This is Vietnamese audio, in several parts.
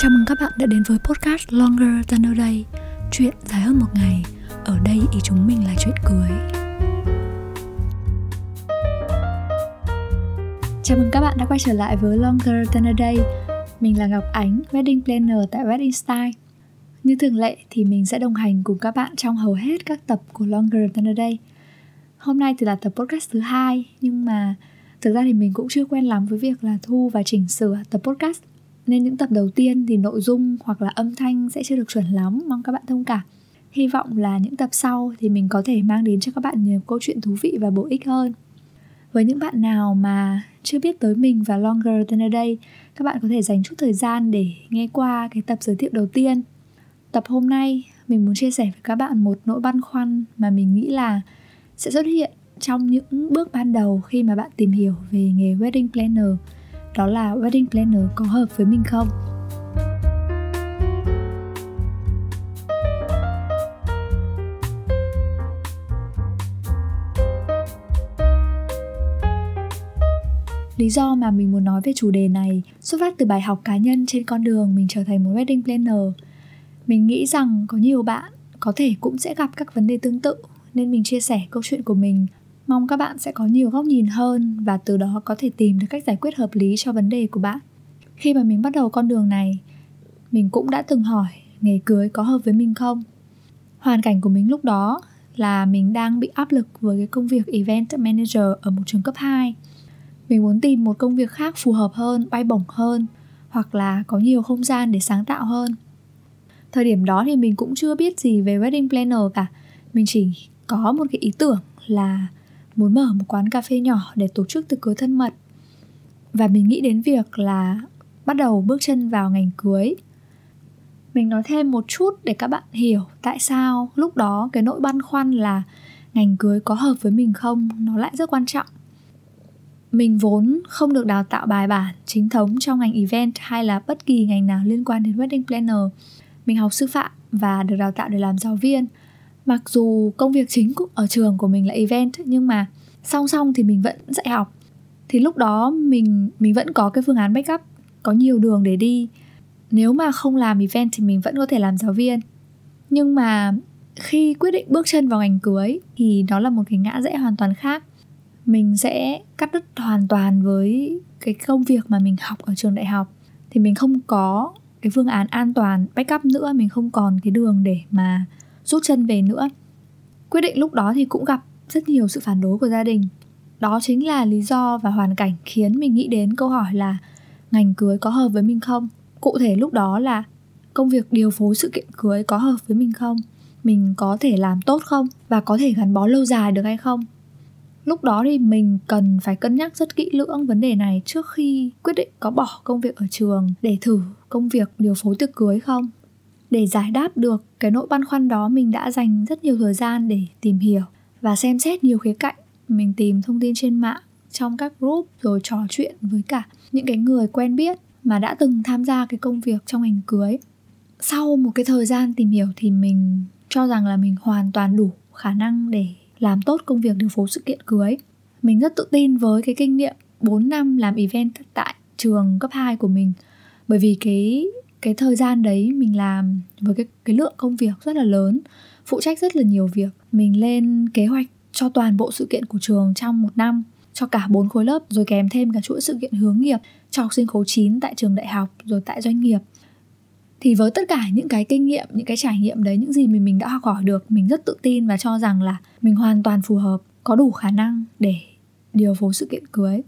Chào mừng các bạn đã đến với podcast Longer Than a Day Chuyện dài hơn một ngày. Ở đây ý chúng mình là chuyện cưới. Chào mừng các bạn đã quay trở lại với Longer Than a Day Mình là Ngọc Ánh, Wedding Planner tại Wedding Style. Như thường lệ thì mình sẽ đồng hành cùng các bạn trong hầu hết các tập của Longer Than a Day Hôm nay thì là tập podcast thứ hai Nhưng mà thực ra thì mình cũng chưa quen lắm với việc là thu và chỉnh sửa tập podcast nên những tập đầu tiên thì nội dung hoặc là âm thanh sẽ chưa được chuẩn lắm, mong các bạn thông cảm. Hy vọng là những tập sau thì mình có thể mang đến cho các bạn nhiều câu chuyện thú vị và bổ ích hơn. Với những bạn nào mà chưa biết tới mình và Longer Than a Day các bạn có thể dành chút thời gian để nghe qua cái tập giới thiệu đầu tiên. Tập hôm nay, mình muốn chia sẻ với các bạn một nỗi băn khoăn mà mình nghĩ là sẽ xuất hiện trong những bước ban đầu khi mà bạn tìm hiểu về nghề wedding planner đó là wedding planner có hợp với mình không Lý do mà mình muốn nói về chủ đề này, xuất phát từ bài học cá nhân trên con đường mình trở thành một wedding planner. Mình nghĩ rằng có nhiều bạn có thể cũng sẽ gặp các vấn đề tương tự, nên mình chia sẻ câu chuyện của mình Mong các bạn sẽ có nhiều góc nhìn hơn và từ đó có thể tìm được cách giải quyết hợp lý cho vấn đề của bạn. Khi mà mình bắt đầu con đường này, mình cũng đã từng hỏi nghề cưới có hợp với mình không. Hoàn cảnh của mình lúc đó là mình đang bị áp lực với cái công việc event manager ở một trường cấp 2. Mình muốn tìm một công việc khác phù hợp hơn, bay bổng hơn hoặc là có nhiều không gian để sáng tạo hơn. Thời điểm đó thì mình cũng chưa biết gì về wedding planner cả. Mình chỉ có một cái ý tưởng là muốn mở một quán cà phê nhỏ để tổ chức tiệc cưới thân mật. Và mình nghĩ đến việc là bắt đầu bước chân vào ngành cưới. Mình nói thêm một chút để các bạn hiểu tại sao lúc đó cái nỗi băn khoăn là ngành cưới có hợp với mình không, nó lại rất quan trọng. Mình vốn không được đào tạo bài bản chính thống trong ngành event hay là bất kỳ ngành nào liên quan đến wedding planner. Mình học sư phạm và được đào tạo để làm giáo viên mặc dù công việc chính ở trường của mình là event, nhưng mà song song thì mình vẫn dạy học. Thì lúc đó mình mình vẫn có cái phương án backup, có nhiều đường để đi. Nếu mà không làm event thì mình vẫn có thể làm giáo viên. Nhưng mà khi quyết định bước chân vào ngành cưới thì đó là một cái ngã rẽ hoàn toàn khác. Mình sẽ cắt đứt hoàn toàn với cái công việc mà mình học ở trường đại học. Thì mình không có cái phương án an toàn backup nữa, mình không còn cái đường để mà rút chân về nữa. Quyết định lúc đó thì cũng gặp rất nhiều sự phản đối của gia đình. Đó chính là lý do và hoàn cảnh khiến mình nghĩ đến câu hỏi là ngành cưới có hợp với mình không? Cụ thể lúc đó là công việc điều phối sự kiện cưới có hợp với mình không? Mình có thể làm tốt không? Và có thể gắn bó lâu dài được hay không? Lúc đó thì mình cần phải cân nhắc rất kỹ lưỡng vấn đề này trước khi quyết định có bỏ công việc ở trường để thử công việc điều phối tiệc cưới không? Để giải đáp được cái nỗi băn khoăn đó, mình đã dành rất nhiều thời gian để tìm hiểu và xem xét nhiều khía cạnh. Mình tìm thông tin trên mạng, trong các group, rồi trò chuyện với cả những cái người quen biết mà đã từng tham gia cái công việc trong ngành cưới. Sau một cái thời gian tìm hiểu thì mình cho rằng là mình hoàn toàn đủ khả năng để làm tốt công việc điều phối sự kiện cưới. Mình rất tự tin với cái kinh nghiệm 4 năm làm event tại trường cấp 2 của mình, bởi vì cái cái thời gian đấy mình làm với cái cái lượng công việc rất là lớn, phụ trách rất là nhiều việc. Mình lên kế hoạch cho toàn bộ sự kiện của trường trong một năm, cho cả bốn khối lớp, rồi kèm thêm cả chuỗi sự kiện hướng nghiệp cho học sinh khối 9 tại trường đại học, rồi tại doanh nghiệp. Thì với tất cả những cái kinh nghiệm, những cái trải nghiệm đấy, những gì mình mình đã học hỏi được, mình rất tự tin và cho rằng là mình hoàn toàn phù hợp, có đủ khả năng để điều phối sự kiện cưới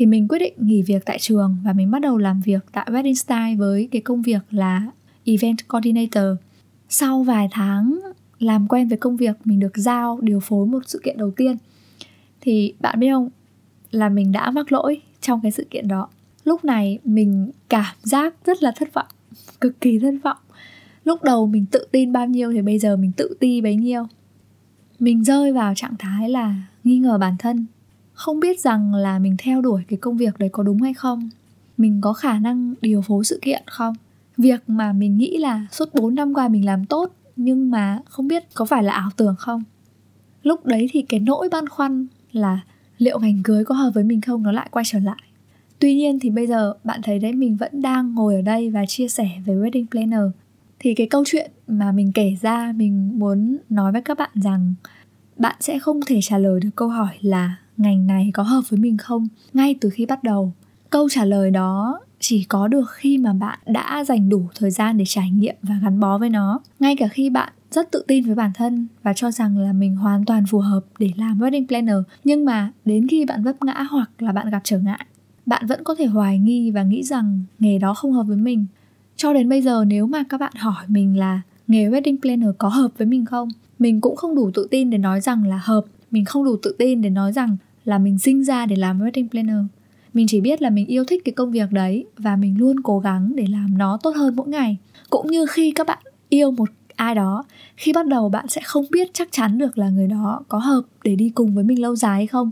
thì mình quyết định nghỉ việc tại trường và mình bắt đầu làm việc tại Wedding Style với cái công việc là Event Coordinator. Sau vài tháng làm quen với công việc, mình được giao điều phối một sự kiện đầu tiên. Thì bạn biết không? Là mình đã mắc lỗi trong cái sự kiện đó. Lúc này mình cảm giác rất là thất vọng, cực kỳ thất vọng. Lúc đầu mình tự tin bao nhiêu thì bây giờ mình tự ti bấy nhiêu. Mình rơi vào trạng thái là nghi ngờ bản thân không biết rằng là mình theo đuổi cái công việc đấy có đúng hay không? Mình có khả năng điều phối sự kiện không? Việc mà mình nghĩ là suốt 4 năm qua mình làm tốt, nhưng mà không biết có phải là ảo tưởng không? Lúc đấy thì cái nỗi băn khoăn là liệu ngành cưới có hợp với mình không nó lại quay trở lại. Tuy nhiên thì bây giờ bạn thấy đấy, mình vẫn đang ngồi ở đây và chia sẻ về wedding planner. Thì cái câu chuyện mà mình kể ra, mình muốn nói với các bạn rằng bạn sẽ không thể trả lời được câu hỏi là ngành này có hợp với mình không? Ngay từ khi bắt đầu. Câu trả lời đó chỉ có được khi mà bạn đã dành đủ thời gian để trải nghiệm và gắn bó với nó. Ngay cả khi bạn rất tự tin với bản thân và cho rằng là mình hoàn toàn phù hợp để làm wedding planner, nhưng mà đến khi bạn vấp ngã hoặc là bạn gặp trở ngại, bạn vẫn có thể hoài nghi và nghĩ rằng nghề đó không hợp với mình. Cho đến bây giờ nếu mà các bạn hỏi mình là nghề wedding planner có hợp với mình không, mình cũng không đủ tự tin để nói rằng là hợp. Mình không đủ tự tin để nói rằng là mình sinh ra để làm wedding planner. Mình chỉ biết là mình yêu thích cái công việc đấy và mình luôn cố gắng để làm nó tốt hơn mỗi ngày. Cũng như khi các bạn yêu một ai đó, khi bắt đầu bạn sẽ không biết chắc chắn được là người đó có hợp để đi cùng với mình lâu dài hay không.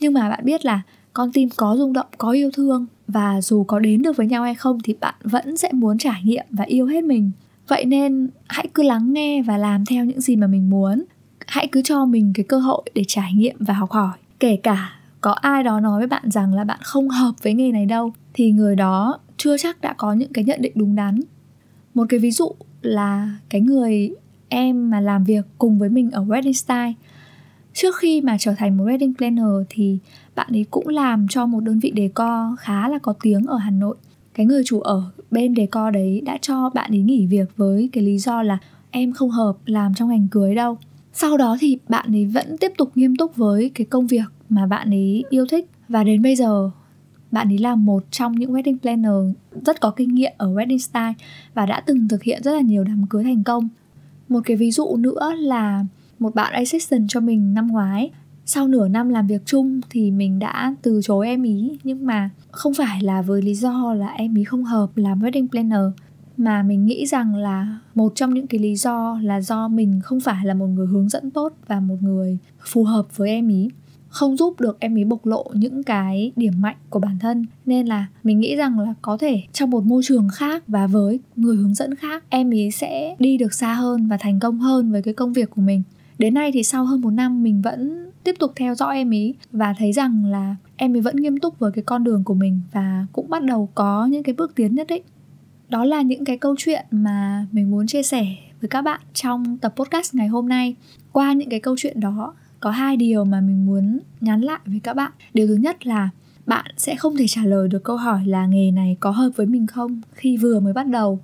Nhưng mà bạn biết là con tim có rung động, có yêu thương và dù có đến được với nhau hay không thì bạn vẫn sẽ muốn trải nghiệm và yêu hết mình. Vậy nên hãy cứ lắng nghe và làm theo những gì mà mình muốn. Hãy cứ cho mình cái cơ hội để trải nghiệm và học hỏi kể cả có ai đó nói với bạn rằng là bạn không hợp với nghề này đâu, thì người đó chưa chắc đã có những cái nhận định đúng đắn. Một cái ví dụ là cái người em mà làm việc cùng với mình ở wedding style. Trước khi mà trở thành một wedding planner thì bạn ấy cũng làm cho một đơn vị đề co khá là có tiếng ở Hà Nội. Cái người chủ ở bên đề co đấy đã cho bạn ấy nghỉ việc với cái lý do là em không hợp làm trong ngành cưới đâu sau đó thì bạn ấy vẫn tiếp tục nghiêm túc với cái công việc mà bạn ấy yêu thích. Và đến bây giờ, bạn ấy là một trong những wedding planner rất có kinh nghiệm ở wedding style và đã từng thực hiện rất là nhiều đám cưới thành công. Một cái ví dụ nữa là một bạn assistant cho mình năm ngoái. Sau nửa năm làm việc chung thì mình đã từ chối em ý. Nhưng mà không phải là với lý do là em ý không hợp làm wedding planner mà mình nghĩ rằng là một trong những cái lý do là do mình không phải là một người hướng dẫn tốt và một người phù hợp với em ý, không giúp được em ý bộc lộ những cái điểm mạnh của bản thân. Nên là mình nghĩ rằng là có thể trong một môi trường khác và với người hướng dẫn khác, em ý sẽ đi được xa hơn và thành công hơn với cái công việc của mình. Đến nay thì sau hơn một năm, mình vẫn tiếp tục theo dõi em ý và thấy rằng là em ấy vẫn nghiêm túc với cái con đường của mình và cũng bắt đầu có những cái bước tiến nhất định đó là những cái câu chuyện mà mình muốn chia sẻ với các bạn trong tập podcast ngày hôm nay. Qua những cái câu chuyện đó, có hai điều mà mình muốn nhắn lại với các bạn. Điều thứ nhất là, bạn sẽ không thể trả lời được câu hỏi là nghề này có hợp với mình không khi vừa mới bắt đầu.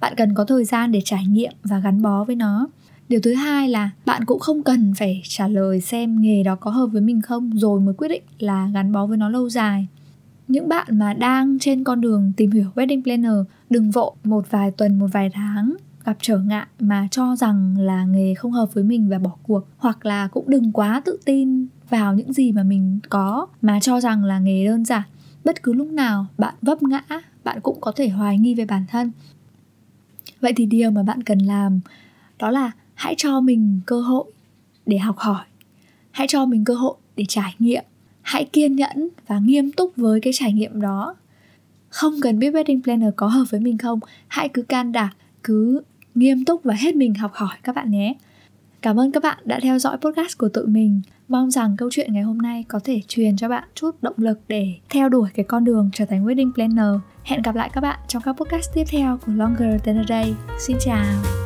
Bạn cần có thời gian để trải nghiệm và gắn bó với nó. Điều thứ hai là, bạn cũng không cần phải trả lời xem nghề đó có hợp với mình không rồi mới quyết định là gắn bó với nó lâu dài những bạn mà đang trên con đường tìm hiểu wedding planner, đừng vội một vài tuần, một vài tháng gặp trở ngại mà cho rằng là nghề không hợp với mình và bỏ cuộc. Hoặc là cũng đừng quá tự tin vào những gì mà mình có mà cho rằng là nghề đơn giản. Bất cứ lúc nào bạn vấp ngã, bạn cũng có thể hoài nghi về bản thân. Vậy thì điều mà bạn cần làm đó là hãy cho mình cơ hội để học hỏi. Hãy cho mình cơ hội để trải nghiệm hãy kiên nhẫn và nghiêm túc với cái trải nghiệm đó. Không cần biết wedding planner có hợp với mình không, hãy cứ can đảm, cứ nghiêm túc và hết mình học hỏi các bạn nhé. Cảm ơn các bạn đã theo dõi podcast của tụi mình. Mong rằng câu chuyện ngày hôm nay có thể truyền cho bạn chút động lực để theo đuổi cái con đường trở thành wedding planner. Hẹn gặp lại các bạn trong các podcast tiếp theo của longer than a day. Xin chào!